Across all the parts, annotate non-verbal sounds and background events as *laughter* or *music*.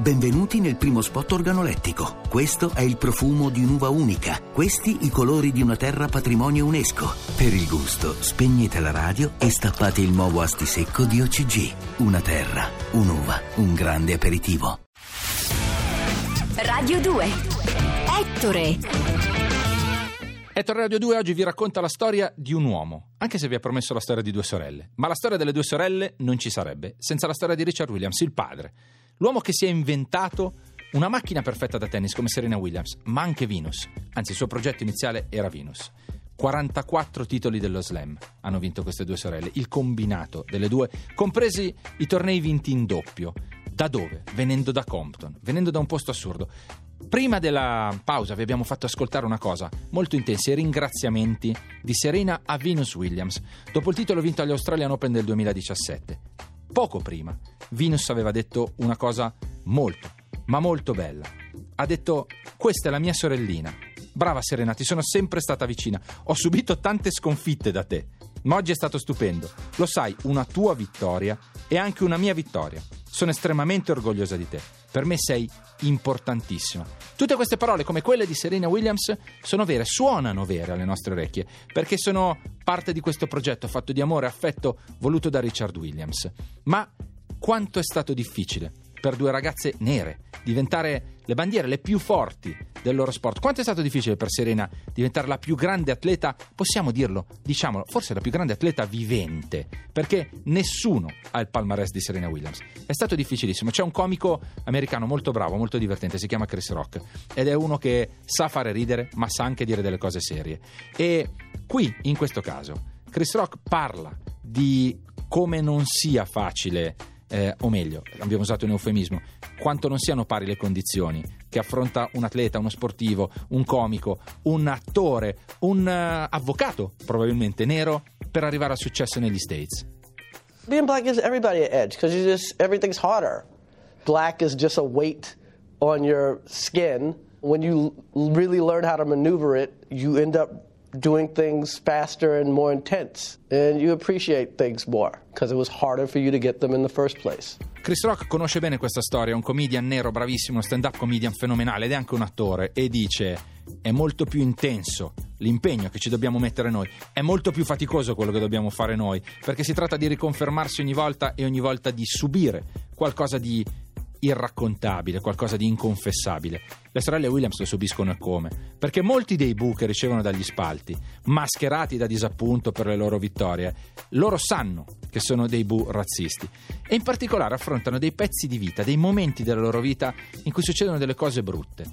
Benvenuti nel primo spot organolettico. Questo è il profumo di un'uva unica. Questi i colori di una terra patrimonio UNESCO. Per il gusto, spegnete la radio e stappate il nuovo asti secco di OCG. Una terra, un'uva, un grande aperitivo. Radio 2. Ettore. Ettore Radio 2 oggi vi racconta la storia di un uomo, anche se vi ha promesso la storia di due sorelle. Ma la storia delle due sorelle non ci sarebbe senza la storia di Richard Williams, il padre. L'uomo che si è inventato una macchina perfetta da tennis come Serena Williams, ma anche Venus. Anzi, il suo progetto iniziale era Venus. 44 titoli dello slam hanno vinto queste due sorelle, il combinato delle due, compresi i tornei vinti in doppio. Da dove? Venendo da Compton, venendo da un posto assurdo. Prima della pausa vi abbiamo fatto ascoltare una cosa molto intensa, i ringraziamenti di Serena a Venus Williams dopo il titolo vinto agli Australian Open del 2017. Poco prima, Venus aveva detto una cosa molto, ma molto bella. Ha detto, questa è la mia sorellina. Brava Serena, ti sono sempre stata vicina. Ho subito tante sconfitte da te, ma oggi è stato stupendo. Lo sai, una tua vittoria è anche una mia vittoria. Sono estremamente orgogliosa di te. Per me sei importantissima. Tutte queste parole, come quelle di Serena Williams, sono vere, suonano vere alle nostre orecchie, perché sono parte di questo progetto fatto di amore e affetto voluto da Richard Williams. Ma quanto è stato difficile per due ragazze nere diventare le bandiere le più forti del loro sport. Quanto è stato difficile per Serena diventare la più grande atleta, possiamo dirlo, diciamolo, forse la più grande atleta vivente, perché nessuno ha il palmarès di Serena Williams. È stato difficilissimo. C'è un comico americano molto bravo, molto divertente, si chiama Chris Rock ed è uno che sa fare ridere, ma sa anche dire delle cose serie. E qui, in questo caso, Chris Rock parla di come non sia facile eh, o meglio, abbiamo usato un eufemismo, quanto non siano pari le condizioni che affronta un atleta, uno sportivo, un comico, un attore, un uh, avvocato probabilmente nero per arrivare al successo negli States. Being black gives everybody an edge because just everything's harder. Black is just a weight on your skin. When you really learn how to maneuver it, you end up doing things faster and more intense, and you appreciate things more because it was harder for you to get them in the first place. Chris Rock conosce bene questa storia, è un comedian nero bravissimo, stand-up comedian fenomenale ed è anche un attore e dice è molto più intenso l'impegno che ci dobbiamo mettere noi, è molto più faticoso quello che dobbiamo fare noi, perché si tratta di riconfermarsi ogni volta e ogni volta di subire qualcosa di irraccontabile, qualcosa di inconfessabile. Le sorelle Williams lo subiscono e come? Perché molti dei bu che ricevono dagli spalti, mascherati da disappunto per le loro vittorie, loro sanno che sono dei bu razzisti e in particolare affrontano dei pezzi di vita, dei momenti della loro vita in cui succedono delle cose brutte.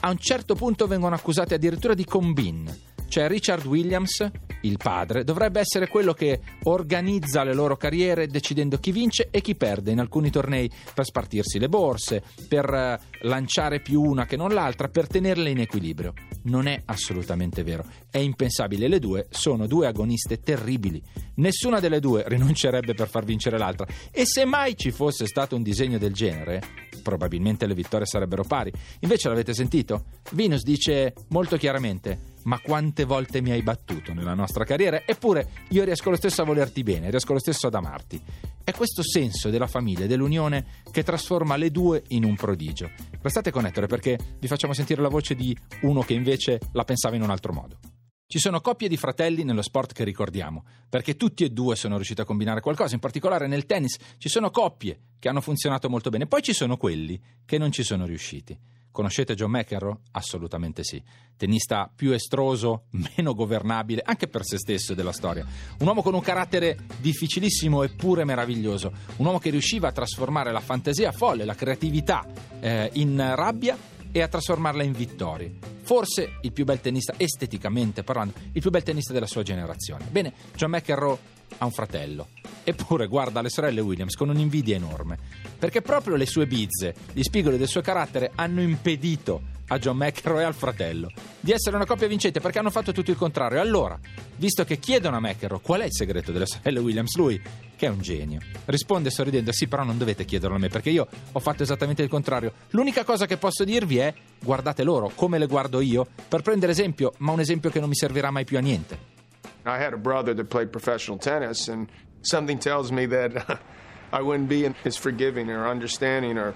A un certo punto vengono accusati addirittura di combin, cioè Richard Williams, il padre, dovrebbe essere quello che organizza le loro carriere decidendo chi vince e chi perde in alcuni tornei per spartirsi le borse, per eh, lanciare più una che non l'altra, per tenerle in equilibrio. Non è assolutamente vero, è impensabile. Le due sono due agoniste terribili. Nessuna delle due rinuncerebbe per far vincere l'altra. E se mai ci fosse stato un disegno del genere, probabilmente le vittorie sarebbero pari. Invece l'avete sentito? Venus dice molto chiaramente ma quante volte mi hai battuto nella nostra carriera, eppure io riesco lo stesso a volerti bene, riesco lo stesso ad amarti. È questo senso della famiglia e dell'unione che trasforma le due in un prodigio. Restate con Ettore perché vi facciamo sentire la voce di uno che invece la pensava in un altro modo. Ci sono coppie di fratelli nello sport che ricordiamo, perché tutti e due sono riusciti a combinare qualcosa, in particolare nel tennis ci sono coppie che hanno funzionato molto bene, poi ci sono quelli che non ci sono riusciti. Conoscete John McEnroe? Assolutamente sì. Tennista più estroso, *laughs* meno governabile, anche per se stesso della storia. Un uomo con un carattere difficilissimo eppure meraviglioso. Un uomo che riusciva a trasformare la fantasia folle, la creatività eh, in rabbia e a trasformarla in vittorie. Forse il più bel tennista, esteticamente parlando, il più bel tennista della sua generazione. Bene, John McEnroe ha un fratello. Eppure guarda le sorelle Williams con un'invidia enorme, perché proprio le sue bizze, gli spigoli del suo carattere hanno impedito a John McEnroe e al fratello di essere una coppia vincente perché hanno fatto tutto il contrario. Allora, visto che chiedono a McEnroe qual è il segreto delle sorelle Williams, lui, che è un genio, risponde sorridendo: Sì, però non dovete chiederlo a me perché io ho fatto esattamente il contrario. L'unica cosa che posso dirvi è: guardate loro come le guardo io per prendere esempio, ma un esempio che non mi servirà mai più a niente. I had a brother that played professional tennis, and something tells me that uh, I wouldn't be as forgiving or understanding or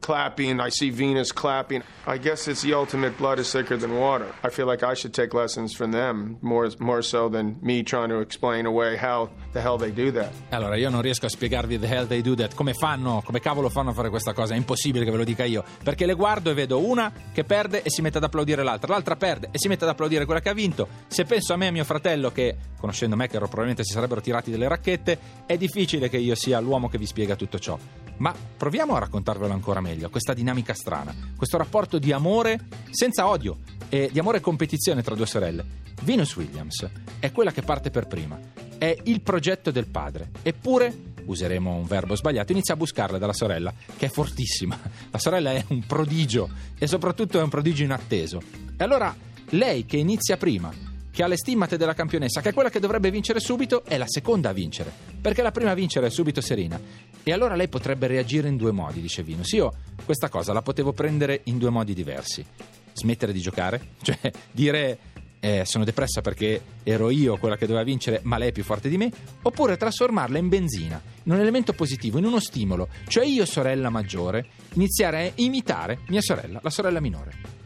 clapping. I see Venus clapping. I guess it's the ultimate blood is thicker than water. I feel like I should take lessons from them more, more so than me trying to explain away how the hell they do that. Allora, io non riesco a spiegarvi the hell they do that, come fanno, come cavolo fanno a fare questa cosa, è impossibile che ve lo dica io, perché le guardo e vedo una che perde e si mette ad applaudire l'altra, l'altra perde e si mette ad applaudire quella che ha vinto. Se penso a me e a mio fratello, che conoscendo me che probabilmente si sarebbero tirati delle racchette, è difficile che io sia l'uomo che vi spiega tutto ciò. Ma proviamo a raccontarvelo ancora meglio, questa dinamica strana, questo rapporto di amore senza odio e di amore e competizione tra due sorelle. Venus Williams è quella che parte per prima, è il progetto del padre, eppure useremo un verbo sbagliato, inizia a buscarla dalla sorella, che è fortissima. La sorella è un prodigio e soprattutto è un prodigio inatteso. E allora lei che inizia prima, che ha le stimmate della campionessa, che è quella che dovrebbe vincere subito, è la seconda a vincere, perché la prima a vincere è subito Serena. E allora lei potrebbe reagire in due modi, dice Venus. Io questa cosa la potevo prendere in due modi diversi. Smettere di giocare, *laughs* cioè dire eh, sono depressa perché ero io quella che doveva vincere, ma lei è più forte di me, oppure trasformarla in benzina, in un elemento positivo, in uno stimolo, cioè io, sorella maggiore, iniziare a imitare mia sorella, la sorella minore.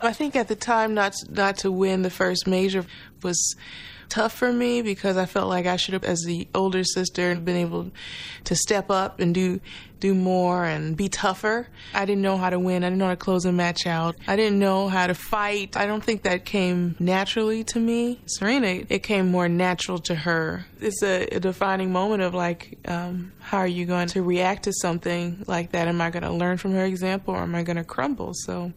I think at the time, not not to win the first major was tough for me because I felt like I should have, as the older sister, been able to step up and do do more and be tougher. I didn't know how to win. I didn't know how to close a match out. I didn't know how to fight. I don't think that came naturally to me. Serena, it came more natural to her. It's a, a defining moment of like, um, how are you going to react to something like that? Am I going to learn from her example or am I going to crumble? So.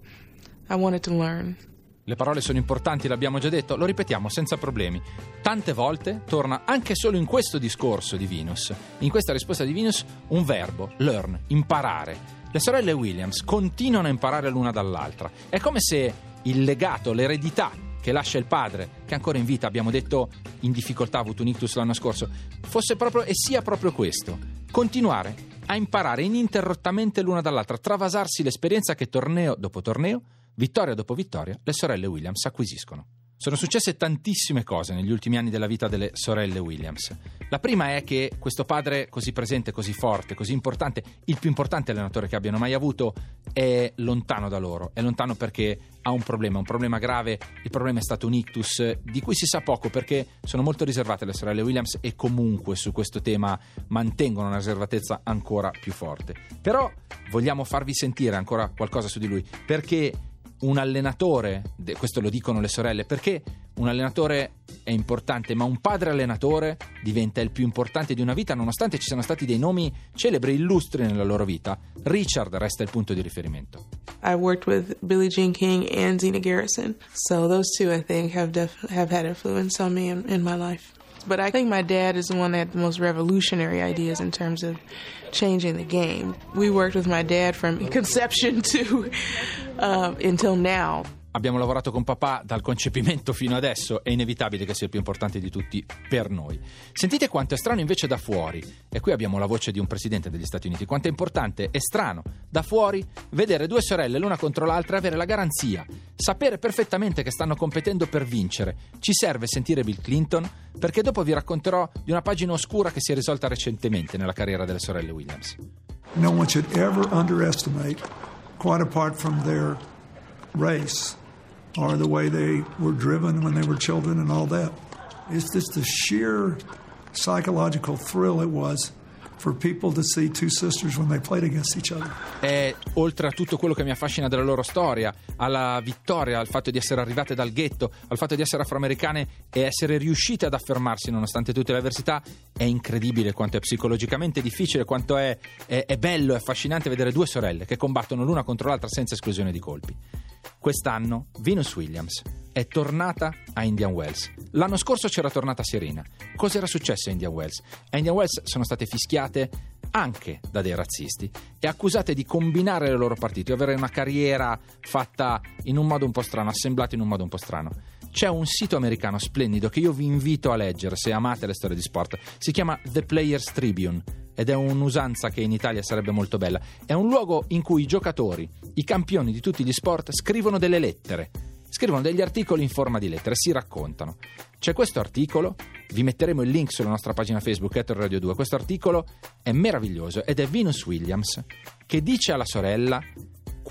I wanted to learn. Le parole sono importanti, l'abbiamo già detto, lo ripetiamo senza problemi. Tante volte torna anche solo in questo discorso di Venus, in questa risposta di Venus, un verbo, learn, imparare. Le sorelle Williams continuano a imparare l'una dall'altra. È come se il legato, l'eredità che lascia il padre, che ancora in vita, abbiamo detto in difficoltà, ha avuto un ictus l'anno scorso, fosse proprio e sia proprio questo. Continuare a imparare ininterrottamente l'una dall'altra, travasarsi l'esperienza che torneo dopo torneo Vittoria dopo vittoria, le sorelle Williams acquisiscono. Sono successe tantissime cose negli ultimi anni della vita delle sorelle Williams. La prima è che questo padre così presente, così forte, così importante, il più importante allenatore che abbiano mai avuto, è lontano da loro. È lontano perché ha un problema, un problema grave. Il problema è stato un ictus di cui si sa poco perché sono molto riservate le sorelle Williams e comunque su questo tema mantengono una riservatezza ancora più forte. Però vogliamo farvi sentire ancora qualcosa su di lui perché un allenatore, questo lo dicono le sorelle, perché un allenatore è importante, ma un padre allenatore diventa il più importante di una vita, nonostante ci siano stati dei nomi celebri, illustri nella loro vita. Richard resta il punto di riferimento. I worked with Billie Jean King and Zena Garrison, so those two I think have def- have had influence on me in, in my life. But I think my dad is the one that had the most revolutionary ideas in terms of changing the game. We worked with my dad from *laughs* conception to uh, until now. Abbiamo lavorato con papà dal concepimento fino adesso, è inevitabile che sia il più importante di tutti per noi. Sentite quanto è strano invece da fuori, e qui abbiamo la voce di un presidente degli Stati Uniti, quanto è importante e strano da fuori vedere due sorelle l'una contro l'altra e avere la garanzia, sapere perfettamente che stanno competendo per vincere. Ci serve sentire Bill Clinton perché dopo vi racconterò di una pagina oscura che si è risolta recentemente nella carriera delle sorelle Williams. No one should ever underestimate, quite apart from their race. Or the way they were driven when they were children and all that. It's just the sheer psychological thrill it was. E oltre a tutto quello che mi affascina della loro storia, alla vittoria, al fatto di essere arrivate dal ghetto, al fatto di essere afroamericane e essere riuscite ad affermarsi nonostante tutte le avversità, è incredibile quanto è psicologicamente difficile, quanto è, è, è bello, è affascinante vedere due sorelle che combattono l'una contro l'altra senza esclusione di colpi. Quest'anno Venus Williams è tornata a Indian Wells. L'anno scorso c'era tornata Serena. Cos'era successo a Indian Wells? A Indian Wells sono state fischiate anche da dei razzisti e accusate di combinare le loro partite, avere una carriera fatta in un modo un po' strano, assemblata in un modo un po' strano. C'è un sito americano splendido che io vi invito a leggere se amate le storie di sport. Si chiama The Players Tribune ed è un'usanza che in Italia sarebbe molto bella. È un luogo in cui i giocatori, i campioni di tutti gli sport, scrivono delle lettere scrivono degli articoli in forma di lettere, si raccontano. C'è questo articolo, vi metteremo il link sulla nostra pagina Facebook, Ether Radio 2. Questo articolo è meraviglioso ed è Venus Williams che dice alla sorella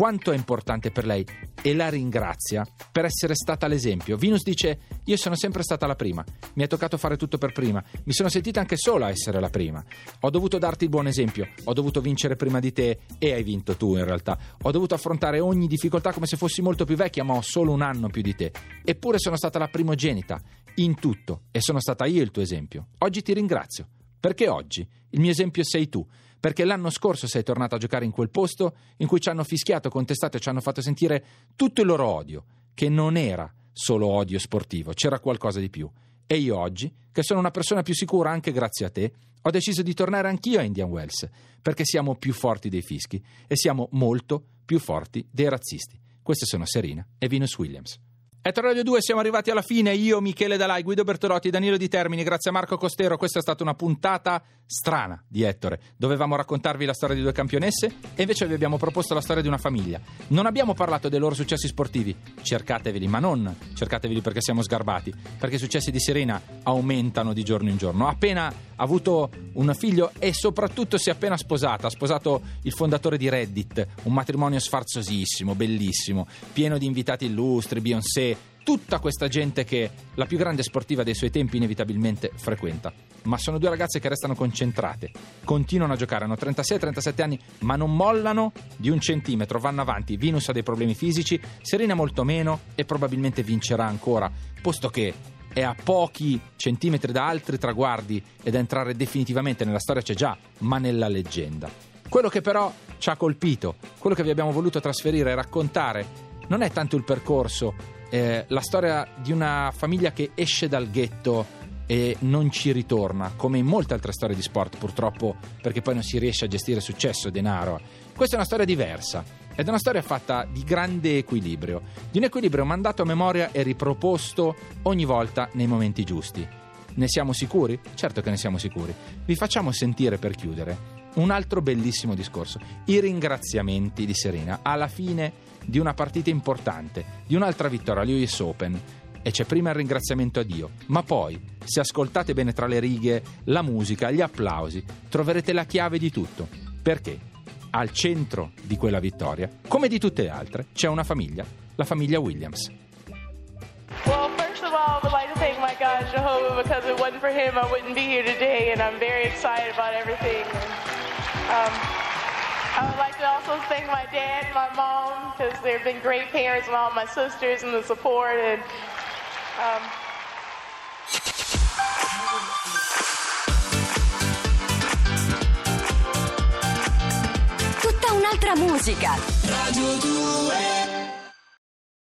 quanto è importante per lei e la ringrazia per essere stata l'esempio. Venus dice: Io sono sempre stata la prima, mi è toccato fare tutto per prima, mi sono sentita anche sola a essere la prima. Ho dovuto darti il buon esempio, ho dovuto vincere prima di te e hai vinto tu in realtà. Ho dovuto affrontare ogni difficoltà come se fossi molto più vecchia, ma ho solo un anno più di te. Eppure sono stata la primogenita in tutto e sono stata io il tuo esempio. Oggi ti ringrazio, perché oggi il mio esempio sei tu perché l'anno scorso sei tornato a giocare in quel posto in cui ci hanno fischiato, contestato e ci hanno fatto sentire tutto il loro odio, che non era solo odio sportivo, c'era qualcosa di più. E io oggi, che sono una persona più sicura anche grazie a te, ho deciso di tornare anch'io a Indian Wells, perché siamo più forti dei fischi e siamo molto più forti dei razzisti. Queste sono Serena e Venus Williams. Etro Radio 2, siamo arrivati alla fine. Io, Michele Dalai, Guido Bertolotti, Danilo Di Termini, grazie a Marco Costero. Questa è stata una puntata strana di Ettore. Dovevamo raccontarvi la storia di due campionesse e invece vi abbiamo proposto la storia di una famiglia. Non abbiamo parlato dei loro successi sportivi, cercateveli, ma non cercateveli perché siamo sgarbati, perché i successi di Serena aumentano di giorno in giorno. Ha appena avuto un figlio e soprattutto si è appena sposata. Ha sposato il fondatore di Reddit, un matrimonio sfarzosissimo, bellissimo, pieno di invitati illustri, Beyoncé tutta questa gente che la più grande sportiva dei suoi tempi inevitabilmente frequenta. Ma sono due ragazze che restano concentrate, continuano a giocare, hanno 36-37 anni, ma non mollano di un centimetro, vanno avanti. Venus ha dei problemi fisici, Serena molto meno e probabilmente vincerà ancora, posto che è a pochi centimetri da altri traguardi ed entrare definitivamente nella storia c'è già, ma nella leggenda. Quello che però ci ha colpito, quello che vi abbiamo voluto trasferire e raccontare, non è tanto il percorso eh, la storia di una famiglia che esce dal ghetto e non ci ritorna, come in molte altre storie di sport, purtroppo, perché poi non si riesce a gestire successo e denaro. Questa è una storia diversa ed è una storia fatta di grande equilibrio, di un equilibrio mandato a memoria e riproposto ogni volta nei momenti giusti. Ne siamo sicuri? Certo che ne siamo sicuri. Vi facciamo sentire per chiudere un altro bellissimo discorso, i ringraziamenti di Serena alla fine di una partita importante, di un'altra vittoria all'US Open. E c'è prima il ringraziamento a Dio, ma poi, se ascoltate bene tra le righe la musica, gli applausi, troverete la chiave di tutto. Perché? Al centro di quella vittoria, come di tutte le altre, c'è una famiglia, la famiglia Williams. Well, first of all, I like to thank my God, Jehovah, because if it wasn't for him, I wouldn't be here today, and I'm very excited about everything. Um, I would like to also thank my dad and my mom because they've been great parents and all my sisters and the support and um, Tutta un'altra musica. Radio 2